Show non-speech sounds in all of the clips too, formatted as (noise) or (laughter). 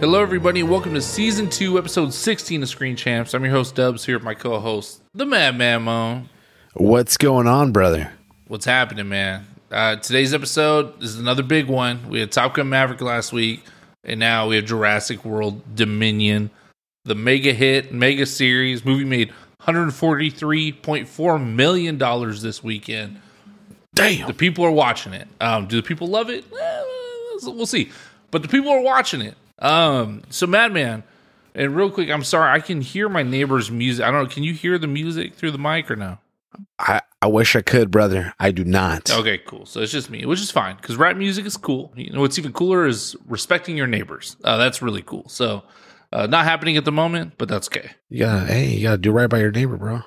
Hello, everybody, and welcome to season two, episode 16 of Screen Champs. I'm your host, Dubs, here with my co host, the Madman Mo. What's going on, brother? What's happening, man? Uh, today's episode is another big one. We had Top Gun Maverick last week, and now we have Jurassic World Dominion, the mega hit, mega series. Movie made $143.4 million this weekend. Damn. The people are watching it. Um, do the people love it? Eh, we'll see. But the people are watching it. Um, so Madman, and real quick, I'm sorry, I can hear my neighbor's music. I don't know. Can you hear the music through the mic or no? I, I wish I could, brother. I do not. Okay, cool. So it's just me, which is fine because rap music is cool. You know what's even cooler is respecting your neighbors. Uh, that's really cool. So uh, not happening at the moment, but that's okay. Gotta, hey, you gotta do right by your neighbor, bro.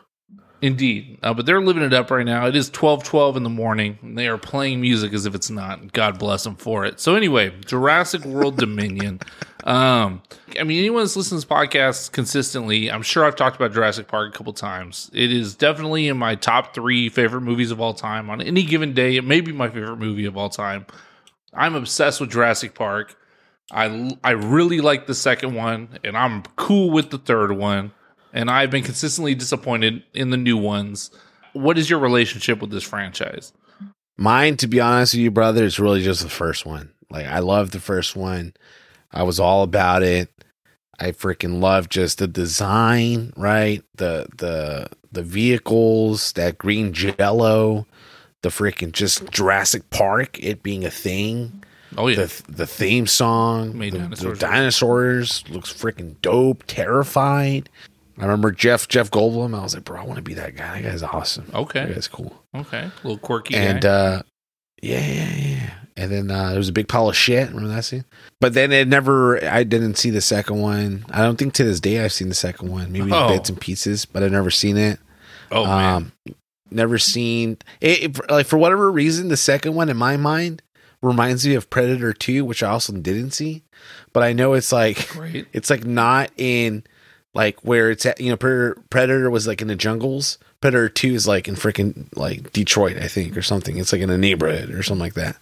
Indeed. Uh, but they're living it up right now. It is 12 12 in the morning. And they are playing music as if it's not. God bless them for it. So, anyway, Jurassic World Dominion. (laughs) Um, I mean, anyone that's listened to this podcast consistently, I'm sure I've talked about Jurassic Park a couple times. It is definitely in my top three favorite movies of all time. On any given day, it may be my favorite movie of all time. I'm obsessed with Jurassic Park. I, I really like the second one, and I'm cool with the third one and I've been consistently disappointed in the new ones. What is your relationship with this franchise? Mine, to be honest with you, brother, is really just the first one. Like, I love the first one. I was all about it. I freaking love just the design, right? The the the vehicles, that green jello, the freaking just Jurassic Park, it being a thing. Oh yeah, the the theme song, Made the, dinosaurs. the dinosaurs looks freaking dope. Terrified. I remember Jeff Jeff Goldblum. I was like, bro, I want to be that guy. That guy's awesome. Okay. that guy's cool. okay, a little quirky. And guy. uh, yeah, yeah, yeah. And then uh, there was a big pile of shit. Remember that scene? But then it never. I didn't see the second one. I don't think to this day I've seen the second one. Maybe Oh. bits and pieces, but I've never seen it. oh man, Um, never seen it, it- Like for whatever reason, the second one in my mind reminds me of Predator Two, which I also didn't see. But I know it's like great. it's like not in like where it's at. You know, Predator, Predator was like in the jungles. Predator Two is like in freaking like Detroit, I think, or something. It's like in a neighborhood or something like that.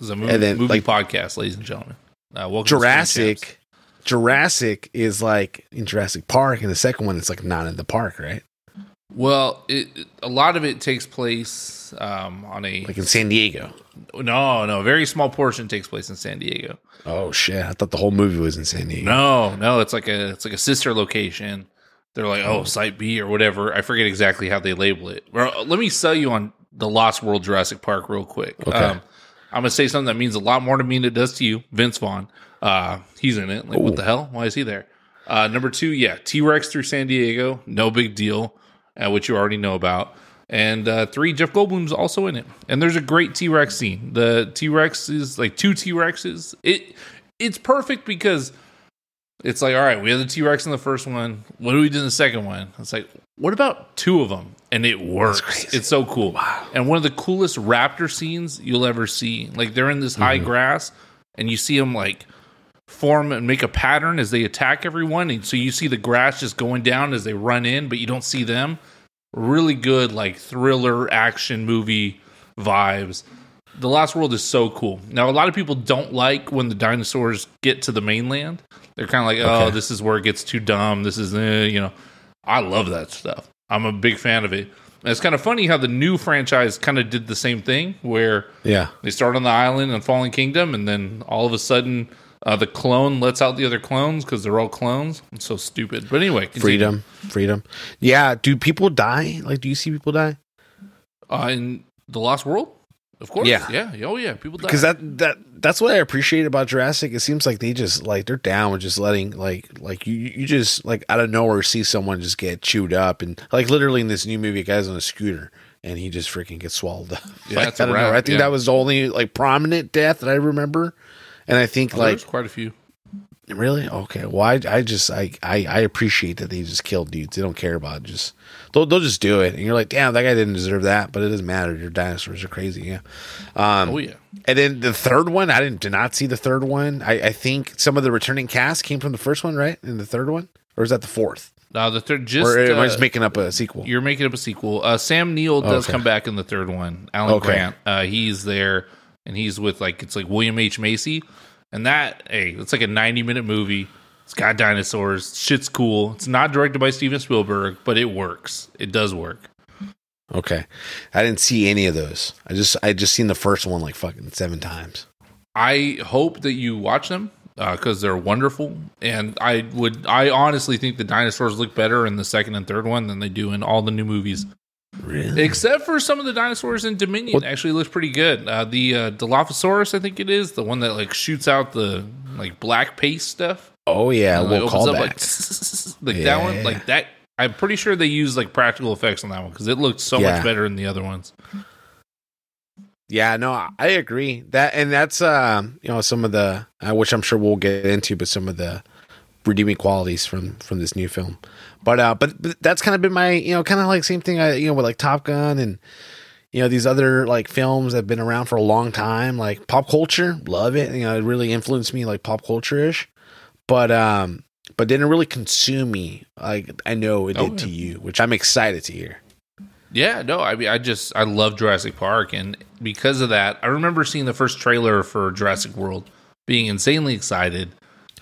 Is a movie, and then, movie like- podcast, ladies and gentlemen. Uh, Jurassic, Jurassic is like in Jurassic Park, and the second one it's like not in the park, right? Well, it, a lot of it takes place um, on a Like in San Diego. no, no, a very small portion takes place in San Diego. Oh shit! I thought the whole movie was in San Diego. No, no, it's like a it's like a sister location. They're like, oh, site B or whatever. I forget exactly how they label it. Well, let me sell you on the Lost World Jurassic Park real quick. Okay. Um, I'm gonna say something that means a lot more to me than it does to you. Vince Vaughn, uh, he's in it. Like, what the hell? Why is he there? Uh, number two, yeah, T Rex through San Diego, no big deal, uh, which you already know about. And uh, three, Jeff Goldblum's also in it, and there's a great T Rex scene. The T Rex is like two T Rexes. It it's perfect because it's like, all right, we have the T Rex in the first one. What do we do in the second one? It's like, what about two of them? And it works. It's so cool. Wow. And one of the coolest raptor scenes you'll ever see. Like they're in this high Mm-hmm. grass, and you see them like form and make a pattern as they attack everyone. And so you see the grass just going down as they run in, but you don't see them. Really good, like thriller action movie vibes. The Lost World is so cool. Now, a lot of people don't like when the dinosaurs get to the mainland. They're kind of like, oh, Okay. this is where it gets too dumb. This is, eh, you know, I love that stuff. I'm a big fan of it. And it's kind of funny how the new franchise kind of did the same thing, where Yeah. they start on the island in Fallen Kingdom, and then all of a sudden, uh, the clone lets out the other clones because they're all clones. It's so stupid. But anyway, continue. Freedom. Freedom. Yeah. Do people die? Like, do you see people die? uh, in the Lost World, of course. Yeah. yeah, oh yeah, people die. Because that that that's what I appreciate about Jurassic. It seems like they just like they're down with just letting like like you you just like out of nowhere see someone just get chewed up and like literally in this new movie, a guy's on a scooter and he just freaking gets swallowed up. Yeah, (laughs) Like, I don't know. wrap, I think yeah. that was the only like prominent death that I remember. And I think Oh, like there's quite a few. Really? Okay. Well, I, I just I, I I appreciate that they just kill dudes. They don't care about it. just they'll they'll just do it, and you're like, damn, that guy didn't deserve that. But it doesn't matter. Your dinosaurs are crazy. Yeah. Um, Oh yeah. and then the third one, I didn't did not see the third one. I, I think some of the returning cast came from the first one, right? In the third one, or is that the fourth? Uh, the third just or am I uh, just making up a sequel? You're making up a sequel. Uh, Sam Neill does Okay. come back in the third one. Alan Okay. Grant, uh, he's there, and he's with like it's like William H Macy, And that, hey, it's like a 90 minute movie. It's got dinosaurs. Shit's cool. It's not directed by Steven Spielberg, but it works. It does work. Okay, I didn't see any of those. I just I just seen the first one like fucking seven times. I hope that you watch them because uh, they're wonderful. And I would, I honestly think the dinosaurs look better in the second and third one than they do in all the new movies. Really? Except for some of the dinosaurs in Dominion, what? actually looks pretty good. Uh, the uh, Dilophosaurus, I think it is the one that like shoots out the like black paste stuff. Oh yeah, uh, we'll call up, like, (laughs) like yeah. that one, like that. I'm pretty sure they use like practical effects on that one because it looked so yeah. much better than the other ones. Yeah, no, I agree that, and that's um, you know some of the uh, which I'm sure we'll get into, but some of the redeeming qualities from from this new film. But uh, but, but that's kind of been my you know kind of like same thing I you know with like Top Gun and you know these other like films that have been around for a long time like pop culture love it you know it really influenced me like pop culture ish but um but didn't really consume me like I know it did oh, to you which I'm excited to hear. Yeah, no, I mean, I just I love Jurassic Park, and because of that, I remember seeing the first trailer for Jurassic World, being insanely excited,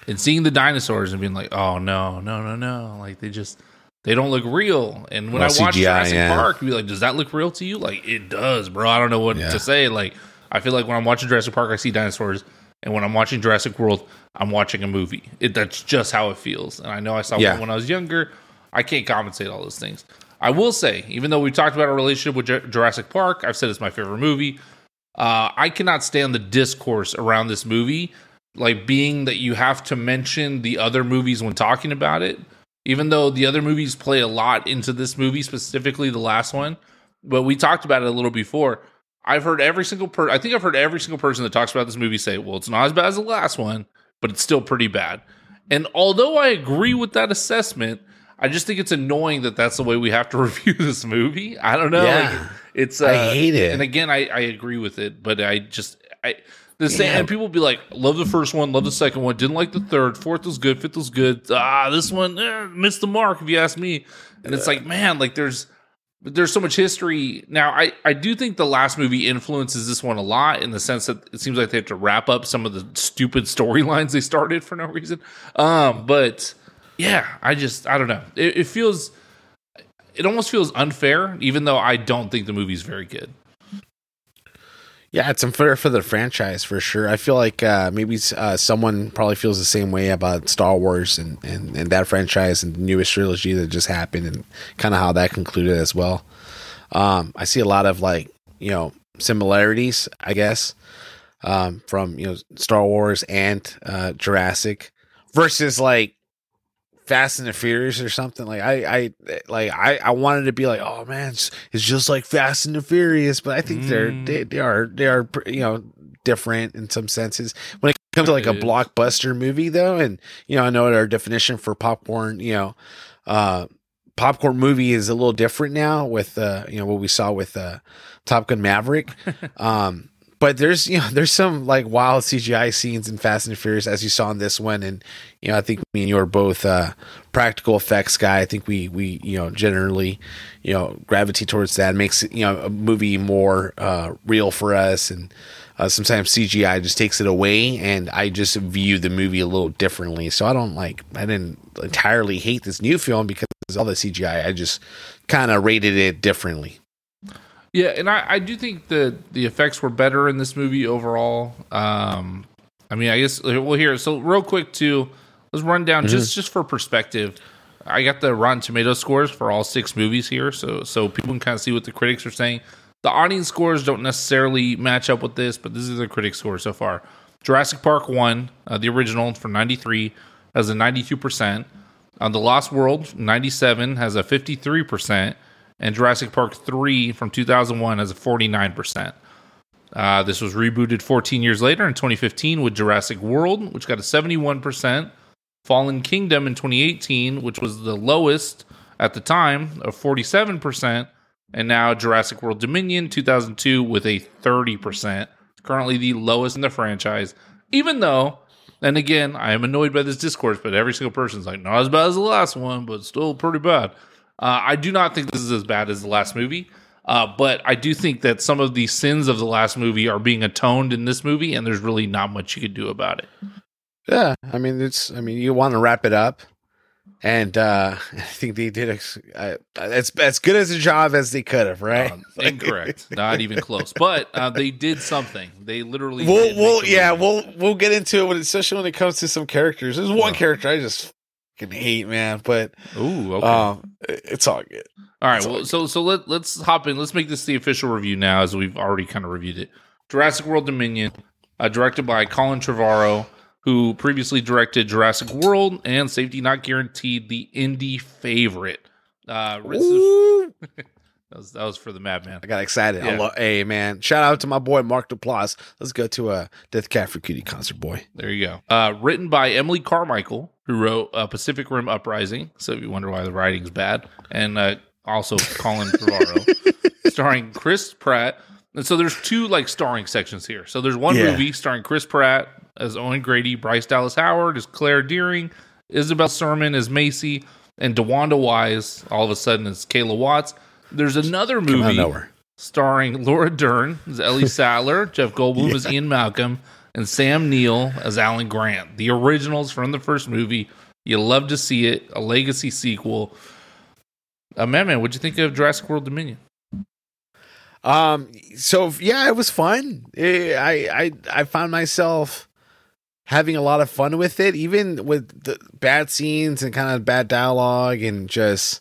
and seeing the dinosaurs and being like, "Oh no, no, no, no!" Like they just they don't look real. And when well, I watch CGI, Jurassic yeah. Park, be like, "Does that look real to you?" Like it does, bro. I don't know what yeah. to say. Like I feel like when I'm watching Jurassic Park, I see dinosaurs, and when I'm watching Jurassic World, I'm watching a movie. It, that's just how it feels. And I know I saw yeah. one when I was younger. I can't compensate all those things. I will say, even though we talked about our relationship with J- Jurassic Park, I've said it's my favorite movie. Uh, I cannot stand the discourse around this movie, like being that you have to mention the other movies when talking about it, even though the other movies play a lot into this movie, specifically the last one. But we talked about it a little before. I've heard every single per I think I've heard every single person that talks about this movie say, "Well, it's not as bad as the last one, but it's still pretty bad." And although I agree with that assessment, I just think it's annoying that that's the way we have to (laughs) review this movie. I don't know. Yeah. Like, it's uh, I hate it. And again, I, I agree with it, but I just I the same and people be like, love the first one, love the second one, didn't like the third, fourth was good, fifth was good. Ah, this one eh, missed the mark if you ask me. And it's like, man, like there's there's so much history. Now, I, I do think the last movie influences this one a lot in the sense that it seems like they have to wrap up some of the stupid storylines they started for no reason. Um, but yeah, I just I don't know. It, it feels it almost feels unfair, even though I don't think the movie's very good. Yeah, it's unfair for the franchise for sure. I feel like uh, maybe uh, someone probably feels the same way about Star Wars and, and, and that franchise and the newest trilogy that just happened and kind of how that concluded as well. Um, I see a lot of like, you know, similarities, I guess, um, from, you know, Star Wars and uh, Jurassic versus like Fast and the Furious or something. Like I, I like I, I wanted to be like, oh man, it's, it's just like Fast and the Furious, but I think mm. they're they, they are they are you know different in some senses. When it comes to like a blockbuster movie though, and you know I know our definition for popcorn, you know, uh, popcorn movie is a little different now with uh, you know what we saw with uh, Top Gun Maverick. (laughs) um, but there's you know (laughs) there's some like wild CGI scenes in Fast and Furious as you saw in this one, and you know I think me and you are both uh, practical effects guy. I think we we you know generally you know gravitate towards that. It makes you know a movie more uh, real for us, and uh, sometimes CGI just takes it away, and I just view the movie a little differently. So I don't like I didn't entirely hate this new film because all the CGI. I just kind of rated it differently. Yeah, and I, I do think the the effects were better in this movie overall. Um, I mean, I guess we'll hear. So real quick too, let's run down mm-hmm. just just for perspective. I got the Rotten Tomato scores for all six movies here, so so people can kind of see what the critics are saying. The audience scores don't necessarily match up with this, but this is the critic score so far. Jurassic Park one, uh, the original for ninety three, has a ninety two percent. On the Lost World, ninety seven has a fifty three percent and Jurassic Park 3 from 2001 has a 49%. Uh, this was rebooted 14 years later in 2015 with Jurassic World, which got a 71%. Fallen Kingdom in 2018, which was the lowest at the time of 47%. And now Jurassic World Dominion 2002 with a 30%. Currently the lowest in the franchise. Even though, and again, I am annoyed by this discourse, but every single person's like, not as bad as the last one, but still pretty bad. Uh, I do not think this is as bad as the last movie. Uh, but I do think that some of the sins of the last movie are being atoned in this movie, and there's really not much you could do about it. Yeah, I mean it's. I mean you want to wrap it up, and uh (laughs) I think they did a, uh, as as good as a job as they could have, right? Um, incorrect, (laughs) not even close. But uh, they did something. They literally. we'll we'll yeah movie. we'll we'll get into it, when, especially when it comes to some characters. There's one Yeah. character I just fucking hate, man, but Ooh, okay. um, it's all good. All right, all well, I so so let let's hop in. Let's make this the official review now, as we've already kind of reviewed it. Jurassic World Dominion, uh, directed by Colin Trevorrow, who previously directed Jurassic World and Safety Not Guaranteed, the indie favorite. Uh, Ooh, (laughs) that, was, that was for the Madman. I got excited. I Yeah. love, hey man, shout out to my boy Mark Duplass. Let's go to a Death Cab for Cutie concert, boy. There you go. Uh, written by Emily Carmichael, who wrote uh, Pacific Rim Uprising. So if you wonder why the writing's bad, and uh, also Colin (laughs) Trevorrow, starring Chris Pratt. And so there's two like starring sections here. So there's one Yeah. movie starring Chris Pratt as Owen Grady, Bryce Dallas Howard as Claire Dearing, Isabel Sermon as Maisie, and DeWanda Wise all of a sudden as Kayla Watts. There's another Come out of movie starring Laura Dern as Ellie Sattler, Jeff Goldblum as Ian Malcolm, and Sam Neill as Alan Grant. The originals from the first movie. You love to see it. A legacy sequel. Uh, what'd you think of Jurassic World Dominion? Um. So yeah, it was fun. Eh, I I I found myself having a lot of fun with it, even with the bad scenes and kind of bad dialogue and just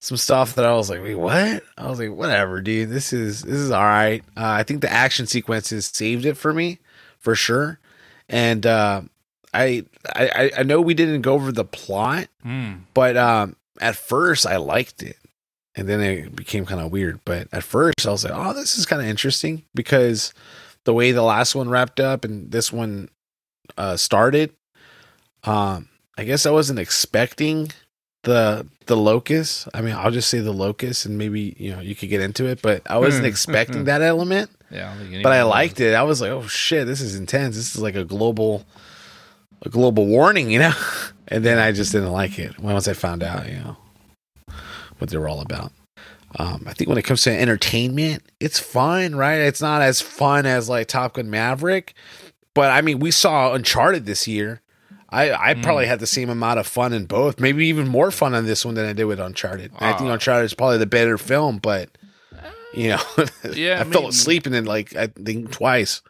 some stuff that I was like, wait, what? I was like, whatever, dude. This is this is all right. Uh, I think the action sequences saved it for me, for sure. And uh, I I I know we didn't go over the plot, Hmm. but um, at first I liked it, and then it became kind of weird. But at first I was like, "Oh, this is kind of interesting," because the way the last one wrapped up and this one uh, started, um, I guess I wasn't expecting the the locust. I mean, I'll just say the locust, and maybe you know you could get into it, but I wasn't Hmm. expecting (laughs) that element. Yeah, I But I liked it. I was like, "Oh shit, this is intense. This is like a global." A global warning, you know, (laughs) and then I just didn't like it once I found out, you know, what they were all about. Um, I think when it comes to entertainment, it's fun, right? It's not as fun as like Top Gun Maverick, but I mean, we saw Uncharted this year. I, I Mm. probably had the same amount of fun in both, maybe even more fun on this one than I did with Uncharted. And I think Ah. Uncharted is probably the better film, but you know, (laughs) Yeah, I fell asleep and then like I think twice.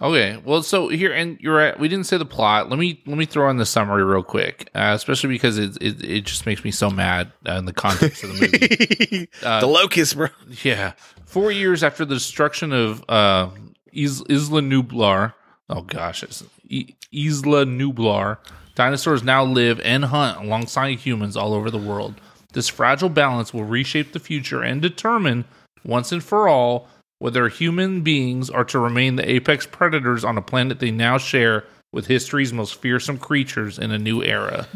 Okay, well, so here and you're at. We didn't say the plot. Let me let me throw in the summary real quick, uh, especially because it, it it just makes me so mad uh, in the context of the movie. (laughs) Uh, the locust, bro. Yeah. Four years after the destruction of uh, Is- Isla Nublar, oh gosh, it's I- Isla Nublar, dinosaurs now live and hunt alongside humans all over the world. This fragile balance will reshape the future and determine, once and for all, whether human beings are to remain the apex predators on a planet they now share with history's most fearsome creatures in a new era.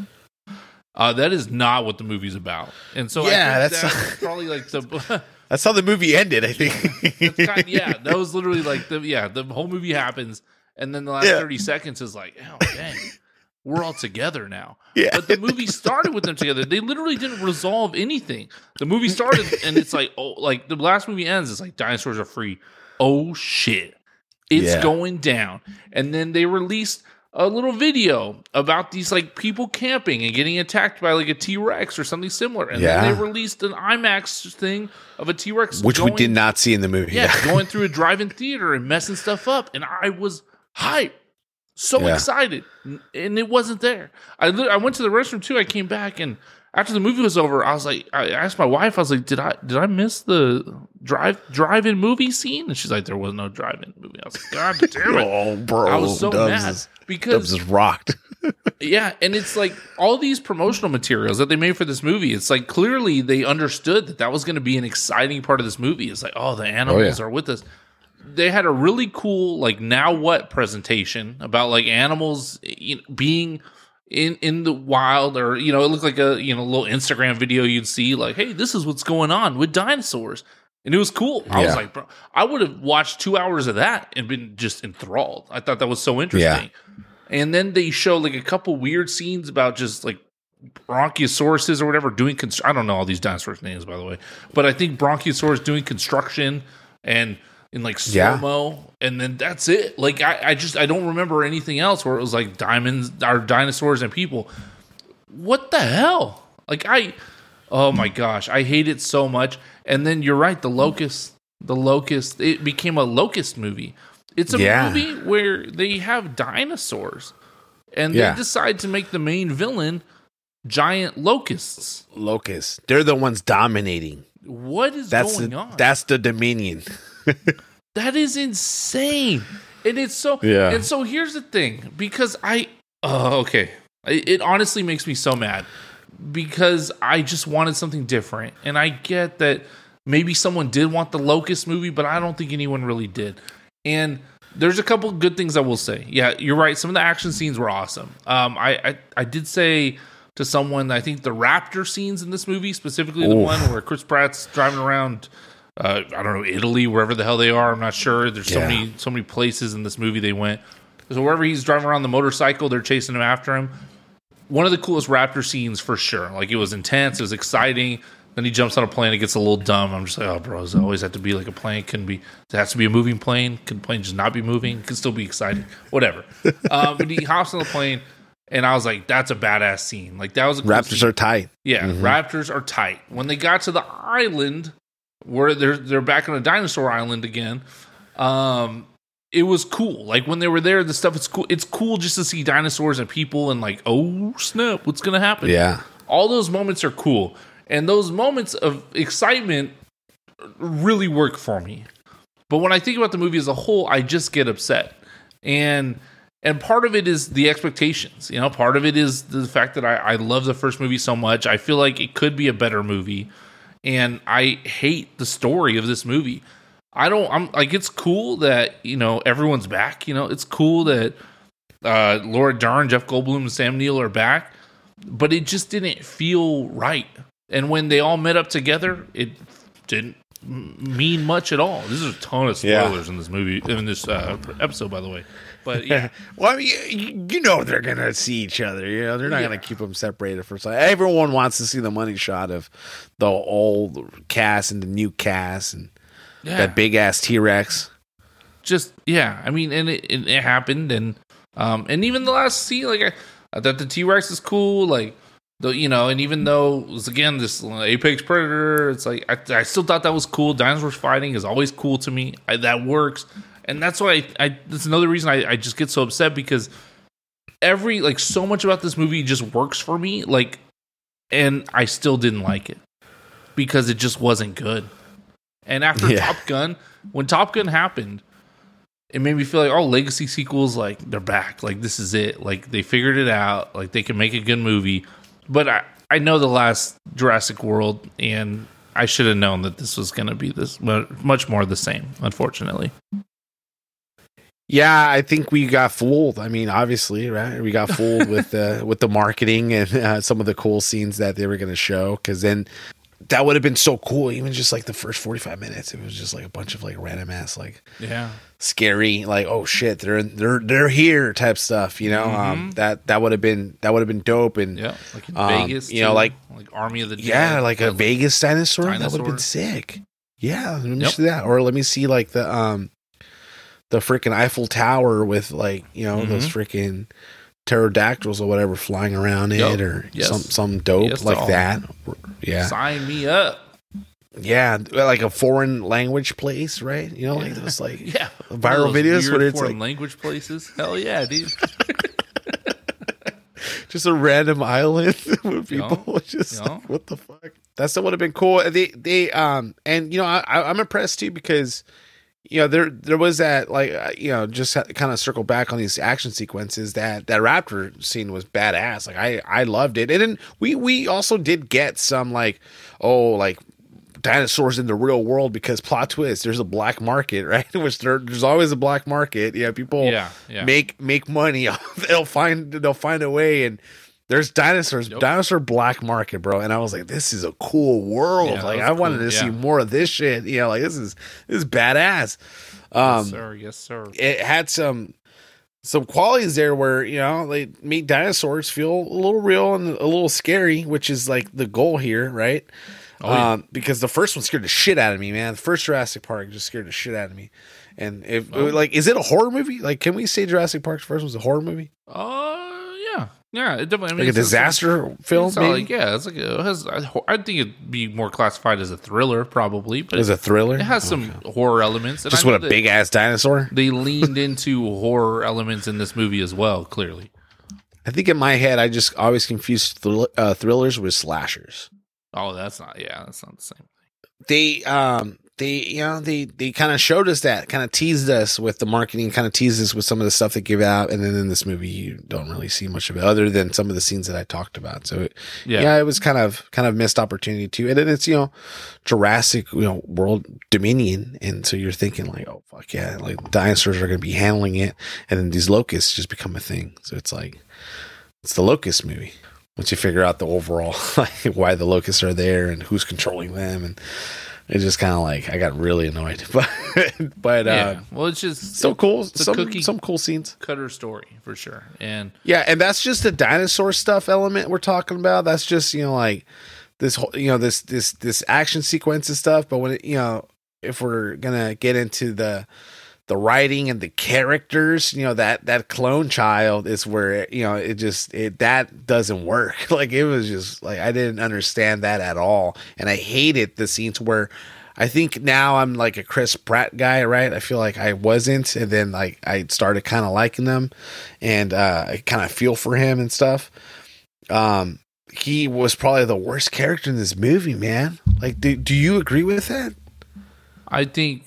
Uh, that is not what the movie's about, and so Yeah, I think that's- that's (laughs) probably like the (laughs) That's how the movie ended, I think. Kind yeah, (laughs) that was literally like the yeah, the whole movie happens, and then the last Yeah. thirty seconds is like, oh dang, we're all together now. (laughs) yeah. But the movie started with them together. They literally didn't resolve anything. The movie started, (laughs) and it's like, oh, like the last movie ends. It's like dinosaurs are free. Oh shit, it's Yeah. going down. And then they released a little video about these like people camping and getting attacked by like a T Rex or something similar. And Yeah. then they released an IMAX thing of a T Rex, Which we did not see in the movie. yeah, (laughs) going through a drive-in theater and messing stuff up, and I was hyped, so Yeah. excited, and it wasn't there. I I went to the restroom too. I came back, and after the movie was over, I was like, I asked my wife, I was like, did I did I miss the drive drive-in movie scene? And she's like, there was no drive-in movie. I was like, God (laughs) damn it. Oh, bro. I was so Dubs mad Is, because Dubs is rocked. (laughs) yeah, and it's like all these promotional materials that they made for this movie. It's like clearly they understood that that was going to be an exciting part of this movie. It's like, oh, the oh, animals are with us. They had a really cool like now what presentation about like animals you know, being in in the wild or you know it looked like a you know little Instagram video you'd see like hey this is what's going on with dinosaurs and it was cool. I was like bro I would have watched 2 hours of that and been just enthralled. I thought that was so interesting. And then they show like a couple weird scenes about just like Bronchiosaurus or whatever doing. Const- I don't know all these dinosaurs' names, by the way, but I think Bronchiosaurus doing construction and in like slow Yeah. mo, and then that's it. Like I, I just I don't remember anything else where it was like diamonds, or dinosaurs and people. What the hell? Like I, oh my gosh, I hate it so much. And then you're right, the locust, the locust, it became a locust movie. It's a Yeah. movie where they have dinosaurs, and Yeah. they decide to make the main villain giant locusts. Locusts. They're the ones dominating. What is That's going the, on? that's the Dominion. (laughs) That is insane. And it's so Yeah. and so here's the thing because I oh okay. It it honestly makes me so mad because I just wanted something different. And I get that maybe someone did want the Locust movie, but I don't think anyone really did. And there's a couple good things I will say. Yeah, you're right. Some of the action scenes were awesome. Um, I, I I did say to someone, I think the raptor scenes in this movie, specifically the Oof. one where Chris Pratt's driving around, uh, I don't know Italy, wherever the hell they are. I'm not sure. There's so Yeah. many so many places in this movie they went. So wherever he's driving around the motorcycle, they're chasing him after him. One of the coolest raptor scenes for sure. Like it was intense, it was exciting. Then he jumps on a plane, it gets a little dumb. I'm just like, oh, bro, does it always have to be like a plane? Couldn't be. It has to be a moving plane. Can the plane just not be moving? Can still be exciting. Whatever. um, (laughs) but he hops on the plane, and I was like, that's a badass scene. Like that was a cool Raptors scene. are tight. Yeah, Raptors are tight. When they got to the island where they're they're back on a dinosaur island again, um, it was cool. Like when they were there, the stuff it's cool. It's cool just to see dinosaurs and people and like, oh snap, what's gonna happen? Yeah. All those moments are cool. And those moments of excitement really work for me. But when I think about the movie as a whole, I just get upset. And and part of it is the expectations. You know, part of it is the fact that I, I love the first movie so much. I feel like it could be a better movie. And I hate the story of this movie. I don't I'm like it's cool that, you know, everyone's back. You know, it's cool that uh Laura Dern, Jeff Goldblum, and Sam Neill are back. But it just didn't feel right. And when they all met up together, it didn't mean much at all. This is a ton of Yeah. spoilers in this movie, in this uh, episode, by the way. But (laughs) yeah, Well, I mean, you, you know they're gonna see each other. You know they're not Yeah. gonna keep them separated for so. Everyone wants to see the money shot of the old cast and the new cast and yeah. that big ass T Rex. just yeah. I mean, and it, it, it happened, and um, and even the last scene, like I, I thought the T Rex is cool, like the you know, and even though it was again this apex predator, it's like I, I still thought that was cool. Dinosaurs fighting is always cool to me. I, that works, and that's why I, I that's another reason I, I just get so upset because every like so much about this movie just works for me, like, and I still didn't like it because it just wasn't good. And after Yeah. Top Gun, when Top Gun happened, it made me feel like, oh, legacy sequels, like they're back. Like this is it. Like they figured it out. Like they can make a good movie. But I, I know the last Jurassic World, and I should have known that this was going to be this much more the same. Unfortunately, Yeah, I think we got fooled. I mean, obviously, right? We got fooled (laughs) with the with the marketing and uh, some of the cool scenes that they were going to show. Because then that would have been so cool. Even just like the first forty five minutes, it was just like a bunch of like random ass like yeah, scary, like oh shit, they're they're they're here type stuff. You know, um, that that would have been that would have been dope. And yeah, like in Um, Vegas, you know, too. like- like Army of the Dead. yeah, like a Vegas dinosaur, that would have been sick. Yeah, let me Yep. see that. Or let me see like the um the freaking Eiffel Tower with like you know those freaking pterodactyls or whatever flying around Mm-hmm. It or Yes. some some dope Yes like that. Yeah, sign me up. yeah, like a foreign language place, right? You know, like those like (laughs) Yeah, viral videos where it's foreign like language places. Hell yeah, dude. (laughs) just a random island (laughs) with Yeah. people just Yeah. like, what the fuck that's that would have been cool they they um and you know I- i'm impressed too because you know there there was that like uh, you know just kind of circle back on these action sequences that that raptor scene was badass. Like i i loved it. And then we we also did get some like oh like dinosaurs in the real world because plot twist there's a black market (laughs) right? Which there, there's always a black market. Yeah people Yeah, yeah. make make money. (laughs) They'll find they'll find a way and there's dinosaurs Yep. dinosaur black market bro and i was like this is a cool world Yeah, like i wanted cool, to see more of this shit you know like this is this is badass um yes, sir. Yes, sir. it had some some qualities there where you know they make dinosaurs feel a little real and a little scary, which is like the goal here, right? Oh, yeah. um, because the first one scared the shit out of me, man. The first Jurassic Park just scared the shit out of me. And if Oh. like, is it a horror movie? Like, can we say Jurassic Park's first was a horror movie, Uh, yeah. It definitely I mean, like a disaster film? It's like yeah, it's like a, it has. I think it'd be more classified as a thriller, probably, but it was a thriller. it has some horror elements. Just with a big ass dinosaur. They leaned into horror elements in this movie as well. Clearly, I think in my head, I just always confused thriller, uh, thrillers with slashers. oh, that's not. Yeah, that's not the same. Thing. They um they you know they they kind of showed us that kind of teased us with the marketing kind of teased us with some of the stuff they give out. And then in this movie you don't really see much of it other than some of the scenes that i talked about. So it, Yeah, yeah. it was kind of kind of missed opportunity too. And then it's you know jurassic you know world dominion. And so you're thinking like oh fuck yeah like dinosaurs are going to be handling it. And then these locusts just become a thing. So it's like it's the locust movie. Once you figure out the overall (laughs) like why the locusts are there and who's controlling them and it's just kind of like I got really annoyed, (laughs) but but yeah. uh, Well, it's just so cool. Some some cool scenes. cutter story for sure. And Yeah, and that's just the dinosaur stuff element we're talking about. That's just you know like this whole you know this this this action sequence and stuff. But when it, you know if we're gonna get into the the writing and the characters, you know that that clone child is where you know it just it that doesn't work. (laughs) Like it was just like I didn't understand that at all, and I hated the scenes where. I think now I'm like a Chris Pratt guy, right? I feel like I wasn't, and then like I started kind of liking them, and uh, I kind of feel for him and stuff. Um, he was probably the worst character in this movie, man. Like, do do you agree with that? I think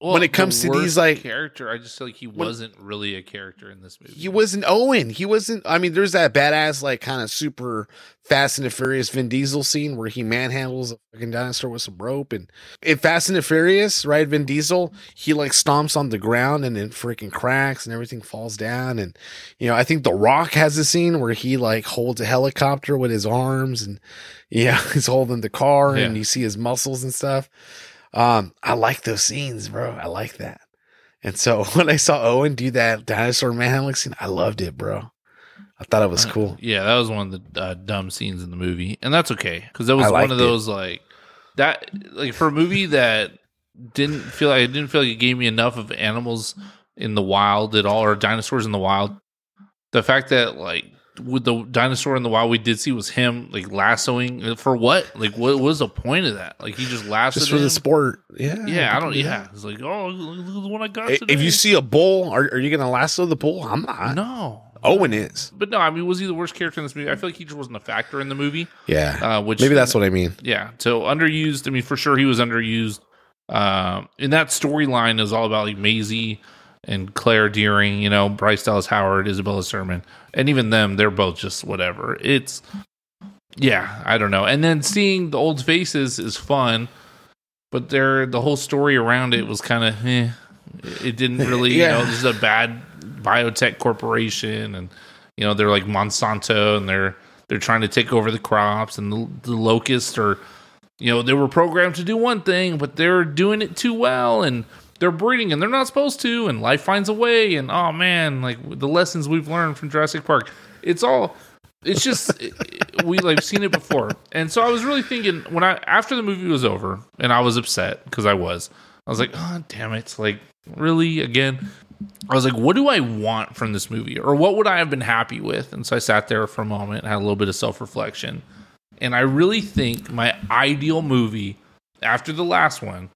well, When it comes the to these, like- character, I just feel like he wasn't really a character in this movie. He wasn't Owen. He wasn't. I mean, there's that badass, like, kind of super Fast and the Furious Vin Diesel scene where he manhandles a fucking dinosaur with some rope. And in Fast and the Furious, right, Vin Diesel, he like stomps on the ground and then freaking cracks and everything falls down. And you know, I think The Rock has a scene where he like holds a helicopter with his arms and yeah, (laughs) he's holding the car and you see his muscles and stuff. Um, I like those scenes, bro. I like that. And so (laughs) when I saw Owen do that dinosaur manhandling scene, I loved it, bro. I thought it was Uh, cool. Yeah, that was one of the uh, dumb scenes in the movie, and that's okay because that was one of it. those like that like for a movie that didn't feel like it didn't feel like it gave me enough of animals in the wild at all or dinosaurs in the wild. The fact that like with the dinosaur in the wild we did see was him like lassoing uh, for what? Like what was the point of that? Like he just lassoed Just for him? the sport. Yeah. Yeah, I don't. Yeah, it's like oh, look at the one I got. If today. you see a bull, are, are you to lasso the bull? I'm not. no, Owen is. but no, I mean, was he the worst character in this movie? I feel like he just wasn't a factor in the movie. Yeah. Uh, which Maybe that's what I mean. yeah. So underused. I mean, for sure he was underused. Um, and that storyline is all about like Maisie and Claire Dearing. You know, Bryce Dallas Howard, Isabella Sermon, and even them. They're both just whatever. It's yeah, I don't know. And then seeing the old faces is fun, but they're the whole story around it was kind of eh. It didn't (laughs) really, you know, this is a bad biotech corporation, and you know they're like Monsanto, and they're they're trying to take over the crops, and the, the locusts are, you know, they were programmed to do one thing, but they're doing it too well, and they're breeding, and they're not supposed to, and life finds a way, and oh man, like the lessons we've learned from Jurassic Park, it's all it's just (laughs) we like seen it before. And so i was really thinking when i after the movie was over and i was upset because i was i was like oh damn it like really again? I was like what do i want from this movie? Or what would i have been happy with? And so i sat there for a moment had a little bit of self-reflection. And i really think my ideal movie after the last one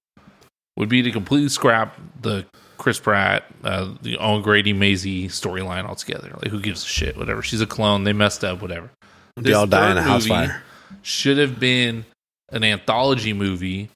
would be to completely scrap the Chris Pratt, uh, the Owen Grady, Maisie storyline altogether. Like, who gives a shit? Whatever. She's a clone. They messed up. Whatever. They This all die in a house fire. Should have been an anthology movie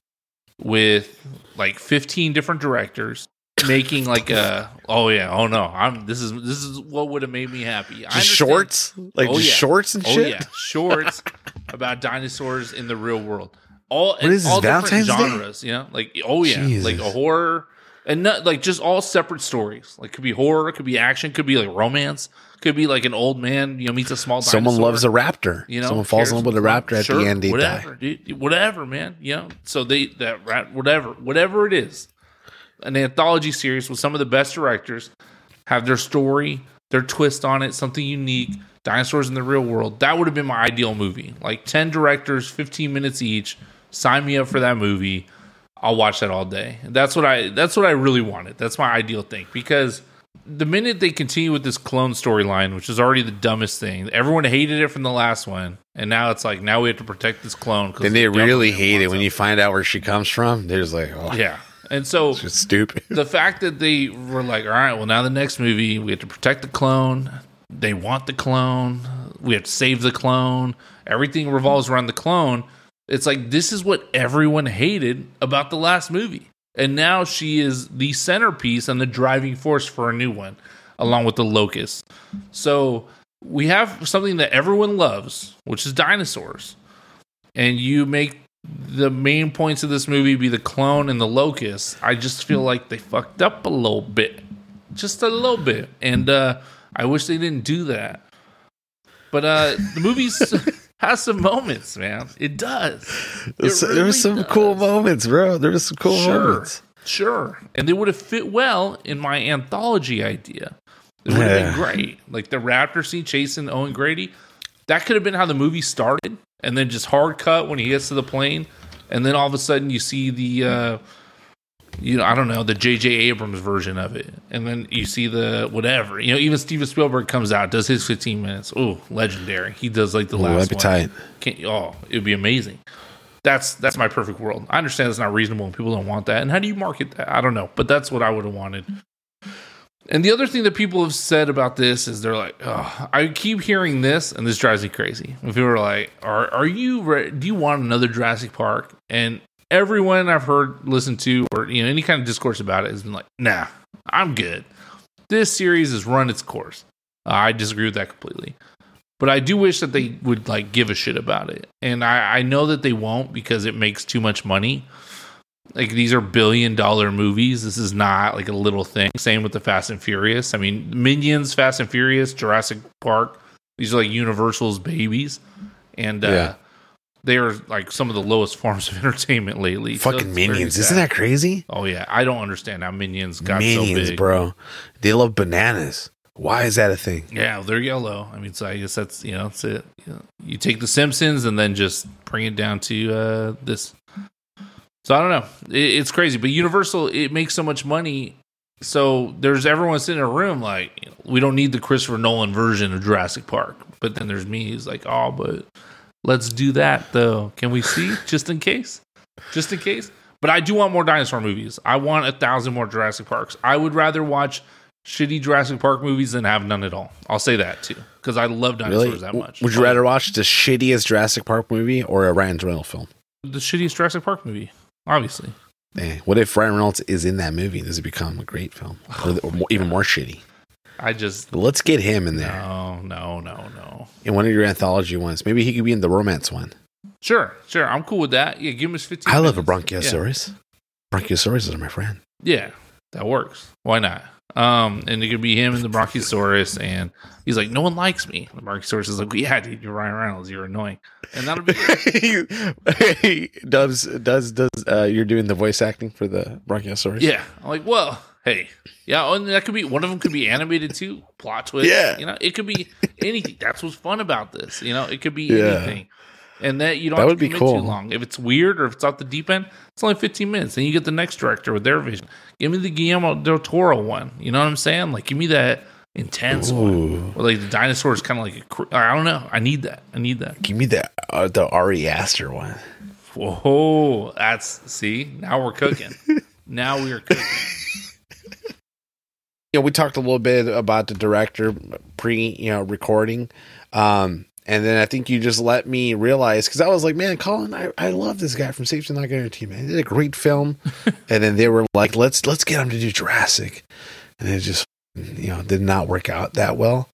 with like 15 different directors making like a oh yeah oh no I'm this is this is what would have made me happy. I Just shorts? Like Oh, just yeah. shorts and Oh shit? yeah, shorts about dinosaurs in the real world. All What is this, all different Valentine's Day? genres, you know, like oh yeah, Jesus. like a horror and not like just all separate stories. Like could be horror, could be action, could be like romance, could be like an old man you know meets a small dinosaur. Someone loves a raptor. You know, Someone falls in love with a raptor at Sure, the end, they whatever, die. dude, whatever, man. You know, so they that rat, whatever, whatever it is, an anthology series with some of the best directors. have their story, their twist on it, something unique. Dinosaurs in the real world. That would have been my ideal movie. Like 10 directors, 15 minutes each. Sign me up for that movie. I'll watch that all day. That's what I that's what I really wanted. That's my ideal thing because the minute they continue with this clone storyline, which is already the dumbest thing, everyone hated it from the last one, and now it's like now we have to protect this clone. Then they really hate it when you find out where she comes from. They're just like, oh, yeah. And so it's just stupid. the fact that they were like, all right, well, now the next movie, we have to protect the clone. They want the clone. We have to save the clone. Everything revolves around the clone. It's like, this is what everyone hated about the last movie. And now she is the centerpiece and the driving force for a new one, along with the locust. So we have something that everyone loves, which is dinosaurs. And you make the main points of this movie be the clone and the locust, I just feel like they fucked up a little bit. Just a little bit. And uh I wish they didn't do that. But uh the movie (laughs) has some moments, man. It does. There's- It there really was some does. cool moments, bro. There was some cool Sure. moments. Sure. And they would have fit well in my anthology idea. It would have Yeah. been great. Like the Raptor scene chasing Owen Grady. That could have been how the movie started. And then just hard cut when he gets to the plane. And then all of a sudden you see the uh you know, I don't know, the JJ Abrams version of it. And then you see the whatever. You know, even Steven Spielberg comes out, does his 15 minutes. Oh, legendary. He does like the Ooh, last that'd be one. tight. Can't, oh, it would be amazing. That's that's my perfect world. I understand it's not reasonable and people don't want that. And how do you market that? I don't know, but that's what I would have wanted. And the other thing that people have said about this is they're like, oh, I keep hearing this, and this drives me crazy. When people are like, "Are are you? Re- do you want another Jurassic Park?" And everyone I've heard, listened to, or you know, any kind of discourse about it has been like, "Nah, I'm good. This series has run its course." Uh, I disagree with that completely but I do wish that they would like give a shit about it. And I, I know that they won't because it makes too much money. Like these are billion dollar movies. This is not like a little thing. Same with the Fast and Furious. I mean, Minions, Fast and Furious, Jurassic Park. These are like Universal's babies, and uh, Yeah. They are like some of the lowest (laughs) forms of entertainment lately. Fucking very minions. Isn't that crazy? Oh yeah, I don't understand how Minions got Minions, so big, bro. They love bananas. Why is that a thing? Yeah, they're yellow. I mean, so I guess that's you know, that's it. You, know, you take the Simpsons and then just bring it down to uh, this. So I don't know. It, it's crazy, but Universal it makes so much money. So there's everyone sitting in a room like you know, we don't need the Christopher Nolan version of Jurassic Park. But then there's me who's like, oh, but let's do that though. Can we see just in case? Just in case. But I do want more dinosaur movies. I want a thousand more Jurassic Parks. I would rather watch shitty Jurassic Park movies than have none at all. I'll say that too because I love dinosaurs Really? that much. Would you rather watch the shittiest Jurassic Park movie or a Ryan Reynolds film? the shittiest Jurassic Park movie? Obviously, Eh, what if Ryan Reynolds is in that movie? Does it become a great film, or, the- or even more shitty? I just let's get him in there no, no, no, no. in one of your anthology ones. Maybe he could be in the romance one. Sure, sure. I'm cool with that. Yeah, give him his 15. I love a minutes. Bronchiosaurus. Bronchiosaurus are my friend. Yeah, yeah, that works. Why not? Um, and it could be him and the Bronchiosaurus, and he's like, "No one likes me." The Bronchiosaurus is like, "Yeah, dude, you're Ryan Reynolds. You're annoying," and that'll be. It. (laughs) (laughs) does does does uh, you're doing the voice acting for the Bronchiosaurus? Yeah, I'm like, well, hey, yeah, and that could be one of them. Could be animated too. Plot twist. Yeah. you know, it could be anything. That's what's fun about this. You know, it could be Yeah. anything. And that you don't That have would to be cool. too long. If it's weird or if it's off the deep end, it's only 15 minutes. Then you get the next director with their vision. Give me the Guillermo del Toro one. You know what I'm saying? Like, give me that intense one. Ooh. Or like the dinosaurs, kind of like a. I don't know. I need that. I need that. Give me the uh, the Ari Aster one. Whoa, that's see. Now we're cooking. (laughs) now we are cooking. You know, we talked a little bit about the director pre, you know, recording. Um, and then I think you just let me realize because I was like, man, Colin, I, I love this guy from Safety Not Guarantee, man. He did a great film. (laughs) and then they were like, let's let's get him to do Jurassic. And it just you know, did not work out that well.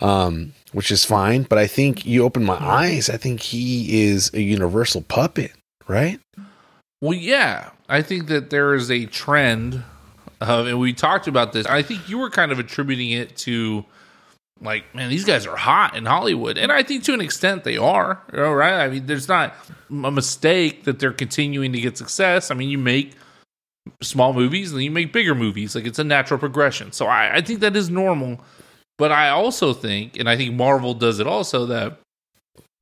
Um, which is fine. But I think you opened my eyes. I think he is a universal puppet, right? Well, yeah, I think that there is a trend of, and we talked about this. I think you were kind of attributing it to, like, man, these guys are hot in Hollywood, and I think to an extent they are. you know, Right? I mean, there's not a mistake that they're continuing to get success. I mean, you make small movies and you make bigger movies. Like it's a natural progression. So I, I think that is normal. But I also think, and I think Marvel does it also, that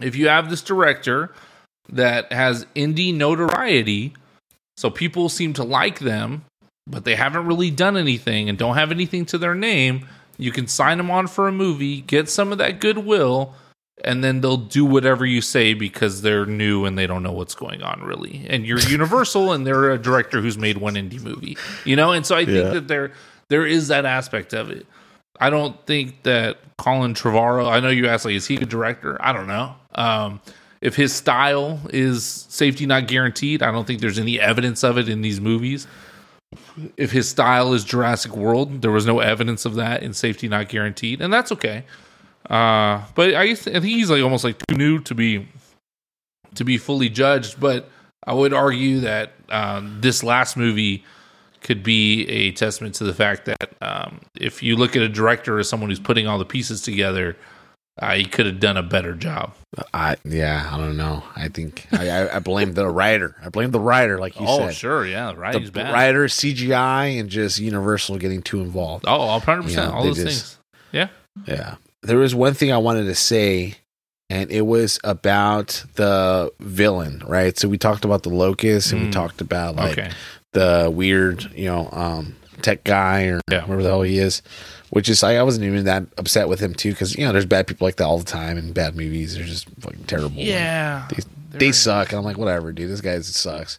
if you have this director that has indie notoriety, so people seem to like them, but they haven't really done anything and don't have anything to their name, you can sign them on for a movie, get some of that goodwill, and then they'll do whatever you say because they're new and they don't know what's going on really. And you're Universal and they're a director who's made one indie movie, you know. And so I think Yeah. that there there is that aspect of it. I don't think that Colin Trevorrow. I know you asked like, is he a director? I don't know. Um, if his style is safety not guaranteed, I don't think there's any evidence of it in these movies. If his style is Jurassic World, there was no evidence of that in Safety Not Guaranteed, and that's okay. Uh, but I, I think he's like almost like too new to be to be fully judged. But I would argue that um, this last movie could be a testament to the fact that um, if you look at a director as someone who's putting all the pieces together, uh, he could have done a better job. I yeah, I don't know. I think I, I, I blame the writer. I blame the writer, like you oh, said. Oh sure, yeah, The writing's bad. writer, CGI, and just Universal getting too involved. Oh, 100 percent, Yeah, all those just- things. Yeah, Yeah. There was one thing I wanted to say, and it was about the villain, right? So we talked about the locust and we Mm. talked about like okay, the weird, you know, um, tech guy or Yeah. whatever the hell he is. Which is, I, I wasn't even that upset with him too, because you know, there's bad people like that all the time, and bad movies. They're just fucking terrible. yeah, They, They're- suck. And I'm like, whatever, dude. This guy sucks.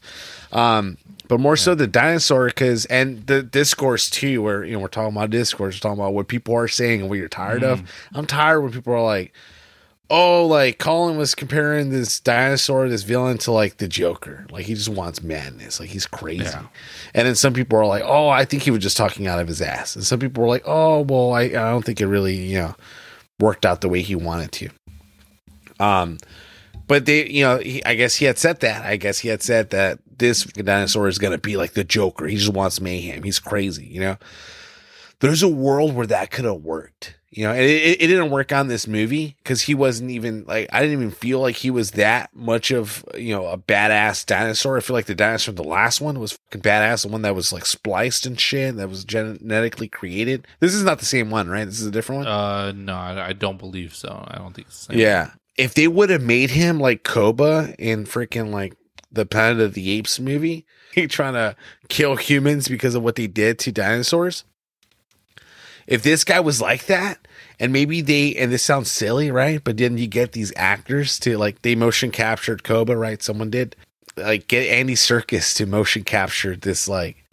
Um, but more so the dinosaur, because and the discourse too, where you know we're talking about discourse, we're talking about what people are saying and what you're tired of. Mm-hmm. I'm tired when people are like, oh, like Colin was comparing this dinosaur, this villain, to like the Joker. Like he just wants madness. Like he's crazy. Yeah. And then some people are like, oh, I think he was just talking out of his ass. And some people were like, oh, well, I, I don't think it really, you know, worked out the way he wanted to. Um, but they, you know, he, I guess he had said that. I guess he had said that this dinosaur is going to be like the Joker. He just wants mayhem. He's crazy, you know. There's a world where that could have worked, you know, and it, it, didn't work on this movie because he wasn't even like I didn't even feel like he was that much of you know a badass dinosaur. I feel like the dinosaur, in the last one, was fucking badass. The one that was like spliced and shit, that was genetically created. This is not the same one, right? This is a different one. Uh, no, I, I don't believe so. I don't think it's the same. Yeah. If they would have made him like Koba in freaking like the Planet of the Apes movie, (laughs) he trying to kill humans because of what they did to dinosaurs. If this guy was like that, and maybe they and this sounds silly, right? But then you get these actors to like they motion captured Koba, right? Someone did. Like get Andy Serkis to motion capture this like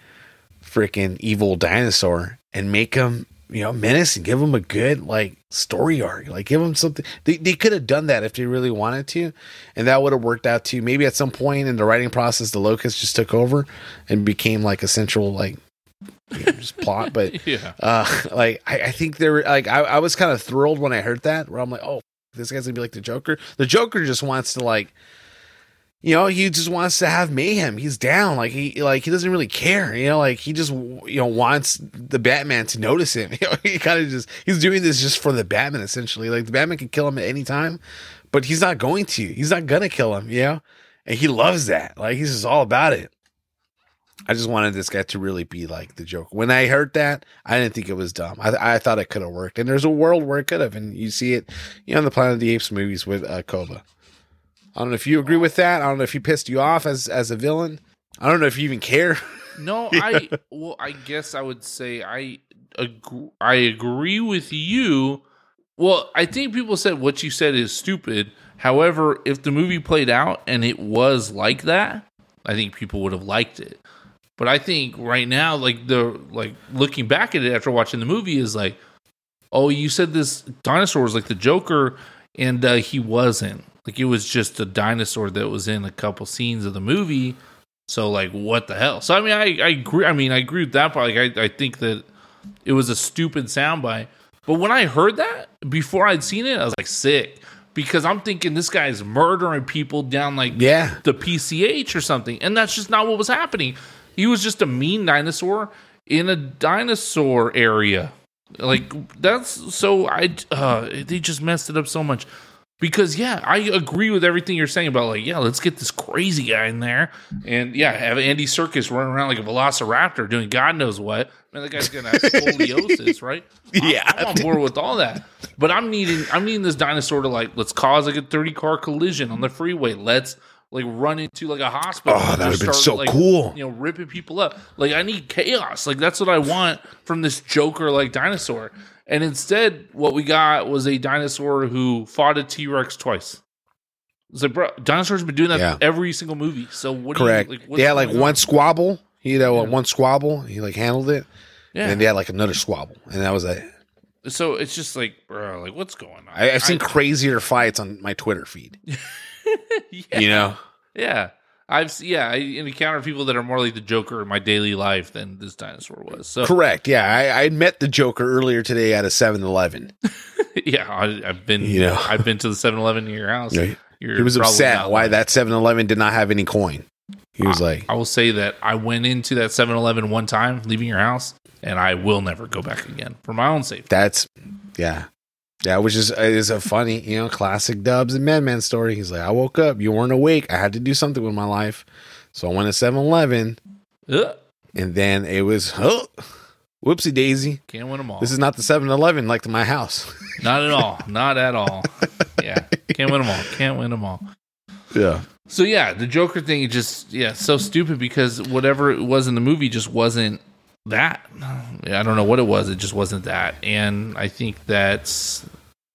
freaking evil dinosaur and make him you know menace and give him a good like story arc. Like give him something. They, they could have done that if they really wanted to. And that would have worked out too. Maybe at some point in the writing process the locust just took over and became like a central like you know, just plot but (laughs) yeah. uh like I, I think there like I, I was kind of thrilled when I heard that where I'm like oh this guy's gonna be like the Joker. The Joker just wants to like you know he just wants to have mayhem. He's down. Like he like he doesn't really care you know like he just you know wants the Batman to notice him. (laughs) You know he kind of just he's doing this just for the Batman essentially. Like the Batman can kill him at any time but he's not going to. He's not gonna kill him you know? And he loves that. Like he's just all about it I just wanted this guy to really be like the Joker. When I heard that, I didn't think it was dumb. I, I thought it could have worked, and there's a world where it could have, and you see it, you know, in the Planet of the Apes movies with uh, Koba. I don't know if you agree with that. I don't know if he pissed you off as as a villain. I don't know if you even care. (laughs) No, I well, I guess I would say I I agree with you. Well, I think people said what you said is stupid. However, if the movie played out and it was like that, I think people would have liked it. But I think right now, like the like looking back at it after watching the movie is like, oh, you said this dinosaur was like the Joker, and uh, he wasn't. Like it was just a dinosaur that was in a couple scenes of the movie. So like, what the hell? So I mean, I, I agree. I mean, I agree with that part. Like, I, I think that it was a stupid soundbite. But when I heard that before I'd seen it, I was like sick because I'm thinking this guy's murdering people down like Yeah, the PCH or something, and that's just not what was happening. He was just a mean dinosaur in a dinosaur area. Like that's so I uh they just messed it up so much. because yeah, I agree with everything you're saying about like, yeah, let's get this crazy guy in there, and yeah, have Andy Serkis running around like a Velociraptor doing God knows what. Man, that guy's gonna have scoliosis, (laughs) right? Yeah. I'm, on board with all that. But I'm needing, I'm needing this dinosaur to like, let's cause like a 30 car collision on the freeway. Let's like run into like a hospital. Oh, that would have been so like, cool. You know, ripping people up. Like I need chaos. Like that's what I want from this Joker like dinosaur. And instead, what we got was a dinosaur who fought a T Rex twice. It's like, bro, dinosaurs have been doing that Yeah. every single movie. So what? Correct. Do you, like, they had like one on? squabble. You uh, know, Yeah. one squabble. He like handled it, Yeah. and then they had like another squabble, and that was it. so it's just like, bro, like what's going on? I, I've seen I- crazier fights on my Twitter feed. (laughs) (laughs) yeah. You know, Yeah. I've yeah, I encounter people that are more like the Joker in my daily life than this dinosaur was. So correct. Yeah, I, I met the Joker earlier today at a 7-Eleven. (laughs) yeah, I, I've been You know. I've been to the 7-Eleven in your house. Yeah, You're He was upset why that 7-Eleven did not have any coin. He was like, I will say that I went into that 7-Eleven one time leaving your house and I will never go back again for my own safety. "That's yeah." That was just is a funny, you know, classic Dubs and Madman story. He's like, I woke up, you weren't awake. I had to do something with my life. So I went to 7 Eleven, Ugh, and then it was, oh, whoopsie daisy. can't win them all. This is not the 7 Eleven like to my house. (laughs) not at all. Not at all. Yeah. Can't win them all. Can't win them all. yeah. So yeah, the Joker thing is just yeah, so stupid because whatever it was in the movie just wasn't that. I don't know what it was. It just wasn't that. And I think that's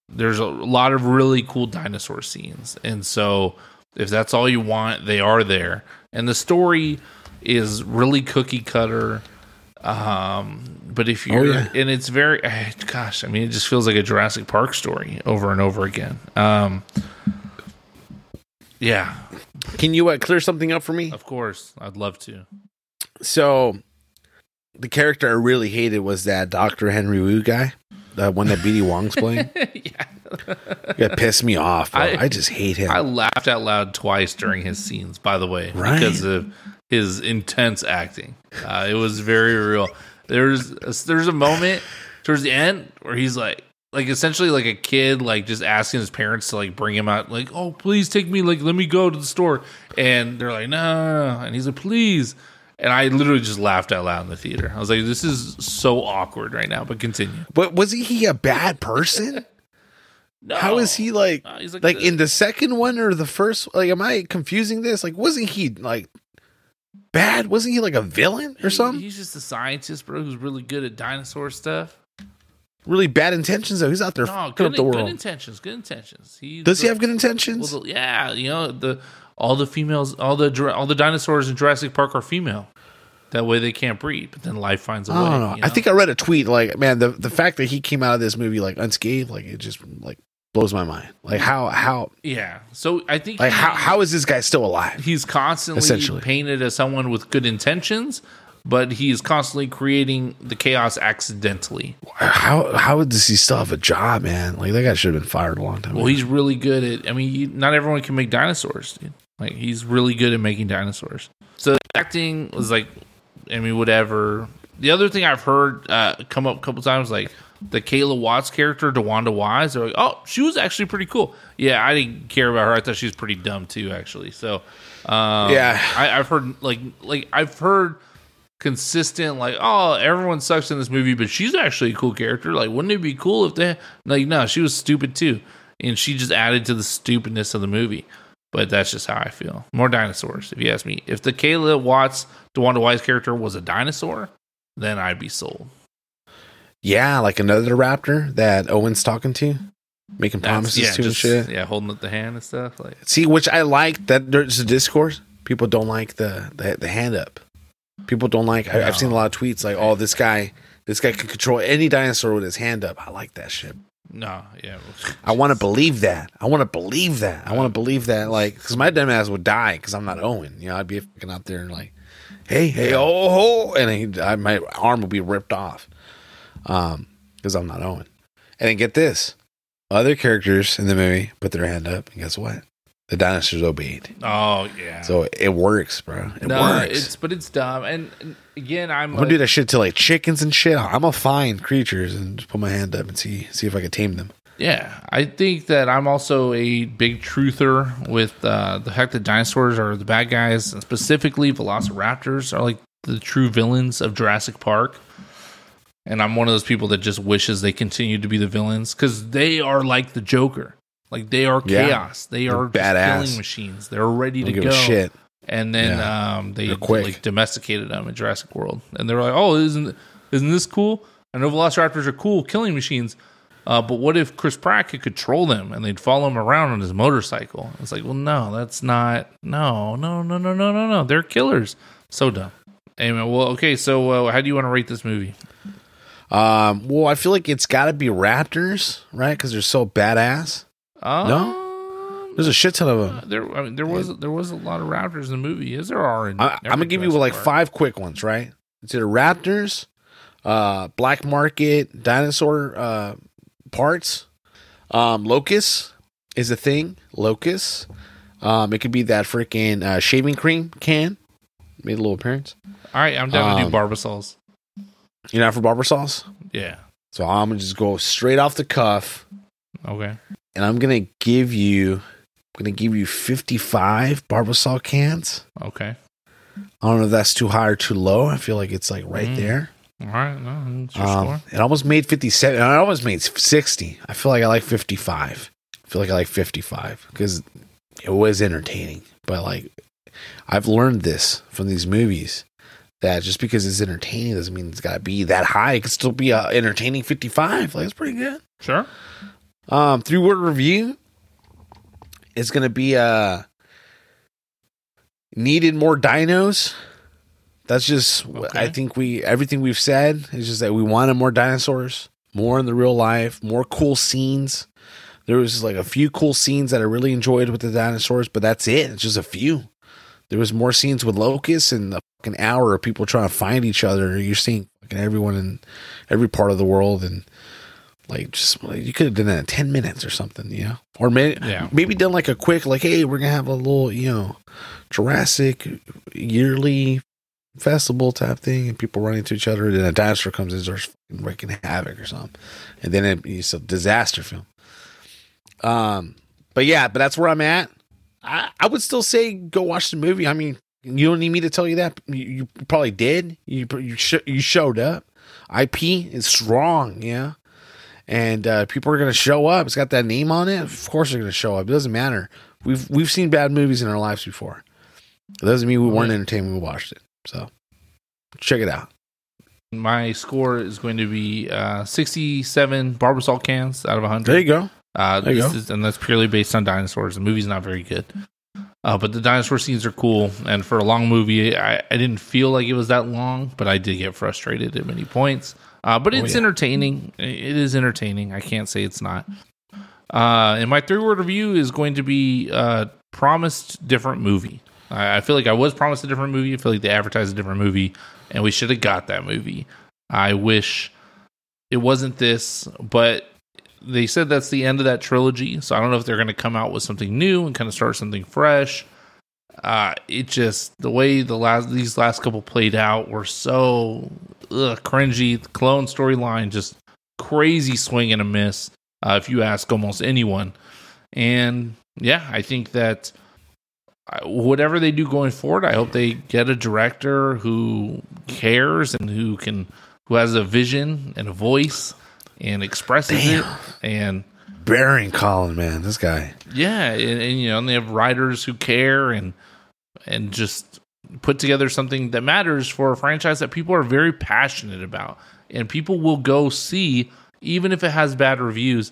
there's a lot of really cool dinosaur scenes. And so if that's all you want, they are there. And the story is really cookie cutter. Um, but if you're, yeah. and it's very, eh, gosh, I mean, it just feels like a Jurassic Park story over and over again. Um, yeah, Can you uh, clear something up for me? of course, I'd love to. So, the character I really hated was that Dr. Henry Wu guy, the one that BD Wong's playing. (laughs) yeah, That pissed me off. I- I, just hate him. I laughed out loud twice during his scenes. By the way, Right. because of his intense acting, uh, it was very real. There's a, there's a moment towards the end where he's like. Like essentially, like a kid, like just asking his parents to like bring him out, like, "Oh, please take me, like, let me go to the store," and they're like, "No,", no, no," and he's like, "Please," and I literally just laughed out loud in the theater. I was like, "This is so awkward right now," but continue. but was he, a bad person? (laughs) No. How is he like like, like the- in the second one or the first like am I confusing this? Like wasn't he like bad? Wasn't he like a villain or something? He's just a scientist, bro, who's really good at dinosaur stuff. really bad intentions though. He's out there No, good, up the good intentions. Good intentions. He Does he have good intentions? well, the- yeah, you know the all the females, all the all the dinosaurs in Jurassic Park are female. That way they can't breed, but then life finds a way. I don't know. you I think I read a tweet like, man, the the fact that he came out of this movie like unscathed, like it just like blows my mind. Like how how yeah. So I think like he- how how is this guy still alive? he's constantly Essentially. painted as someone with good intentions, but he's constantly creating the chaos accidentally. How how does he still have a job, man? Like that guy should have been fired a long time Well, ago. he's really good at. I mean, you, not everyone can make dinosaurs. Dude. Like he's really good at making dinosaurs. So acting was like, I mean, whatever. The other thing I've heard uh, come up a couple times, like the Kayla Watts character, DeWanda Wise. They're like, oh, she was actually pretty cool. Yeah, I didn't care about her. I thought she was pretty dumb too, actually. So, um, Yeah. I, I've heard like like I've heard consistent like oh everyone sucks in this movie but she's actually a cool character like wouldn't it be cool if they like no she was stupid too and she just added to the stupidness of the movie but that's just how i feel more dinosaurs if you ask me if the kayla watts DeWanda wise character was a dinosaur then i'd be sold yeah, like another raptor that Owen's talking to, making That's- promises yeah to and shit. yeah holding up the hand and stuff like See, which I like that there's a discourse. People don't like the the, the hand up. People don't like. I, I've seen a lot of tweets like, "Oh, this guy, this guy can control any dinosaur with his hand up." I like that shit. No yeah I want to believe that. I want to believe that. I want to believe that. Like, because my dumb ass would die because I'm not Owen. You know, I'd be fucking out there and like, hey, hey, oh, oh, and he, I, my arm would be ripped off. Um, because I'm not Owen. And then get this: other characters in the movie put their hand up, and guess what? The dinosaurs obeyed. oh yeah So it works, bro. It no works. it's but it's dumb and, and again i'm I'm gonna like- do that shit to like chickens and shit. I'm gonna find creatures and just put my hand up and see see if I can tame them. Yeah, I think that I'm also a big truther with uh, the fact that dinosaurs are the bad guys, and specifically velociraptors are like the true villains of Jurassic Park. And I'm one of those people that just wishes they continued to be the villains because they are like the Joker. Like they are Yeah. chaos. They They're are badass. killing machines. They're ready Don't to go. shit. And then Yeah. um, they They're like domesticated them in Jurassic World, and they were like, "Oh, isn't isn't this cool?" I know Velociraptors are cool killing machines, uh, but what if Chris Pratt could control them and they'd follow him around on his motorcycle? It's like, well, no, that's not. No, no, no, no, no, no, no. They're killers. So dumb. Anyway, well, okay. So, uh, how do you want to rate this movie? Um, well, I feel like it's got to be Raptors, right? Because they're so badass. Uh, There's a shit ton of them. There, I mean, there was there was a lot of raptors in the movie. Is there are in. I, I'm gonna give you like five quick ones, right? It's either Raptors, uh, Black Market, dinosaur uh, parts, um, Locust is a thing. Locust. Um, it could be that freaking uh, shaving cream can. Made a little appearance. All right, I'm down to Um, do Barbasols. You're not for barber sauce, Yeah. so I'm gonna just go straight off the cuff, Okay. And I'm gonna give you, I'm gonna give you 55 Barbasol cans. Okay. I don't know if that's too high or too low. I feel like it's like right Mm. there. All right. No, Um, score. it almost made 57. I almost made 60. I feel like I like 55. I feel like I like 55 because it was entertaining. But like, I've learned this from these movies that just because it's entertaining doesn't mean it's got to be that high. It could still be a entertaining 55. Like, it's pretty good. Sure. Um, three word review is going to be uh needed more dinos. That's just what I think we everything we've said is just that we wanted more dinosaurs, more in the real life, more cool scenes. There was like a few cool scenes that I really enjoyed with the dinosaurs, but that's it. It's just a few. There was more scenes with locusts and the fucking hour of people trying to find each other. You're seeing fucking everyone in every part of the world and like just like, you could have done that in 10 minutes or something you know? Or maybe Yeah. maybe done like a quick like hey we're gonna have a little you know jurassic yearly festival type thing and people running to each other and then a dinosaur comes in and starts fucking wreaking havoc or something. And then it, it's a disaster film. Um but yeah but that's where i'm at. I, I would still say go watch the movie. I mean you don't need me to tell you that. You, you probably did. You you, sh- you showed up. Ip is strong yeah and uh, people are going to show up. It's got that name on it. Of course, they're going to show up. It doesn't matter. We've we've seen bad movies in our lives before. It doesn't mean we weren't entertained when we watched it. So check it out. My score is going to be uh, 67 Barbasol cans out of 100. There you go. Uh, There you go. is, and that's purely based on dinosaurs. The movie's not very good, uh, but the dinosaur scenes are cool. And for a long movie, I, I didn't feel like it was that long, but I did get frustrated at many points. Uh, but Oh, it's yeah. entertaining. It is entertaining. I can't say it's not. Uh, and my three word review is going to be uh, promised different movie. I, I feel like I was promised a different movie. I feel like they advertised a different movie, and we should have got that movie. I wish it wasn't this, but they said that's the end of that trilogy. So I don't know if they're going to come out with something new and kind of start something fresh. Uh, it just the way the last these last couple played out were so ugh, cringy. The clone storyline just crazy swing and a miss. Uh, if you ask almost anyone, and yeah, I think that uh, whatever they do going forward, I hope they get a director who cares and who can who has a vision and a voice and expresses Damn. it and Baron Colin, man, this guy. yeah, and, and you know, and they have writers who care and and just put together something that matters for a franchise that people are very passionate about, and people will go see even if it has bad reviews.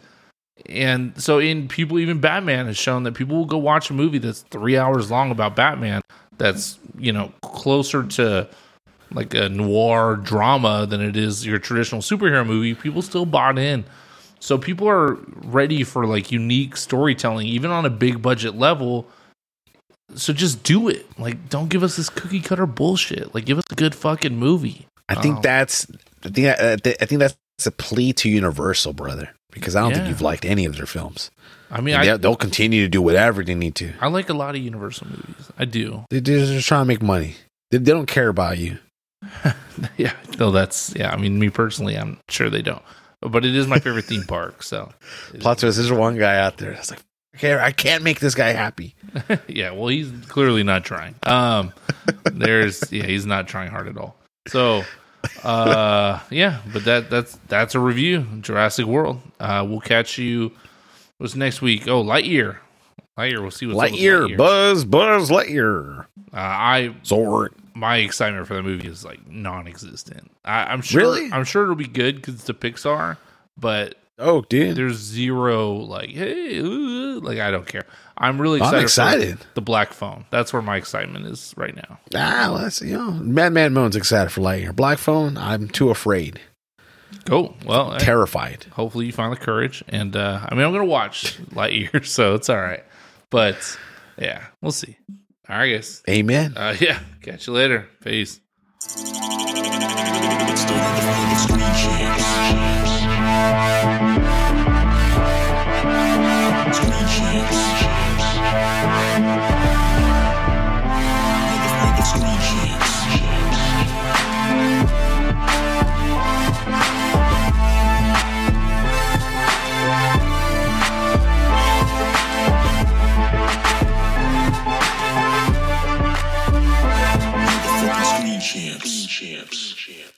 And so, in people, even Batman has shown that people will go watch a movie that's three hours long about Batman. That's you know closer to like a noir drama than it is your traditional superhero movie. People still bought in. So people are ready for like unique storytelling, even on a big budget level. So just do it. Like, don't give us this cookie cutter bullshit. Like, give us a good fucking movie. I think Oh. that's I think I, I think that's a plea to Universal, brother, because I don't think you've liked any of their films. I mean, I, they'll, they'll continue to do whatever they need to. I like a lot of Universal movies. I do. They- They're just trying to make money. They, they don't care about you. (laughs) yeah. No, that's yeah. I mean, me personally, I'm sure they don't. But it is my favorite theme park. So (laughs) Plot twist: There's one guy out there that's like, okay, I can't make this guy happy. (laughs) yeah, well, he's clearly not trying. Um, (laughs) there's yeah, he's not trying hard at all. So, uh, yeah, but that that's that's a review. Jurassic World. Uh, we'll catch you. What's next week? Oh, Lightyear. Lightyear. We'll see what's with Lightyear, Lightyear. Buzz, Buzz Lightyear, uh, I Zord. My excitement for the movie is like non-existent. I, I'm sure. Really? I'm sure it'll be good because it's a Pixar, but Oh, dude, there's zero like hey, ooh, like I don't care. I'm really I'm excited. excited. For the Black Phone. That's where my excitement is right now. ah, well, that's you know, Madman Moon's excited for Lightyear. Black Phone, I'm too afraid, Cool. Well, terrified. hopefully you find the courage. And uh, I mean, I'm gonna watch Lightyear, (laughs) so it's all right. But yeah, we'll see. Guys. Amen. Uh, (laughs) yeah. Catch you later. Peace. Champs. Champs.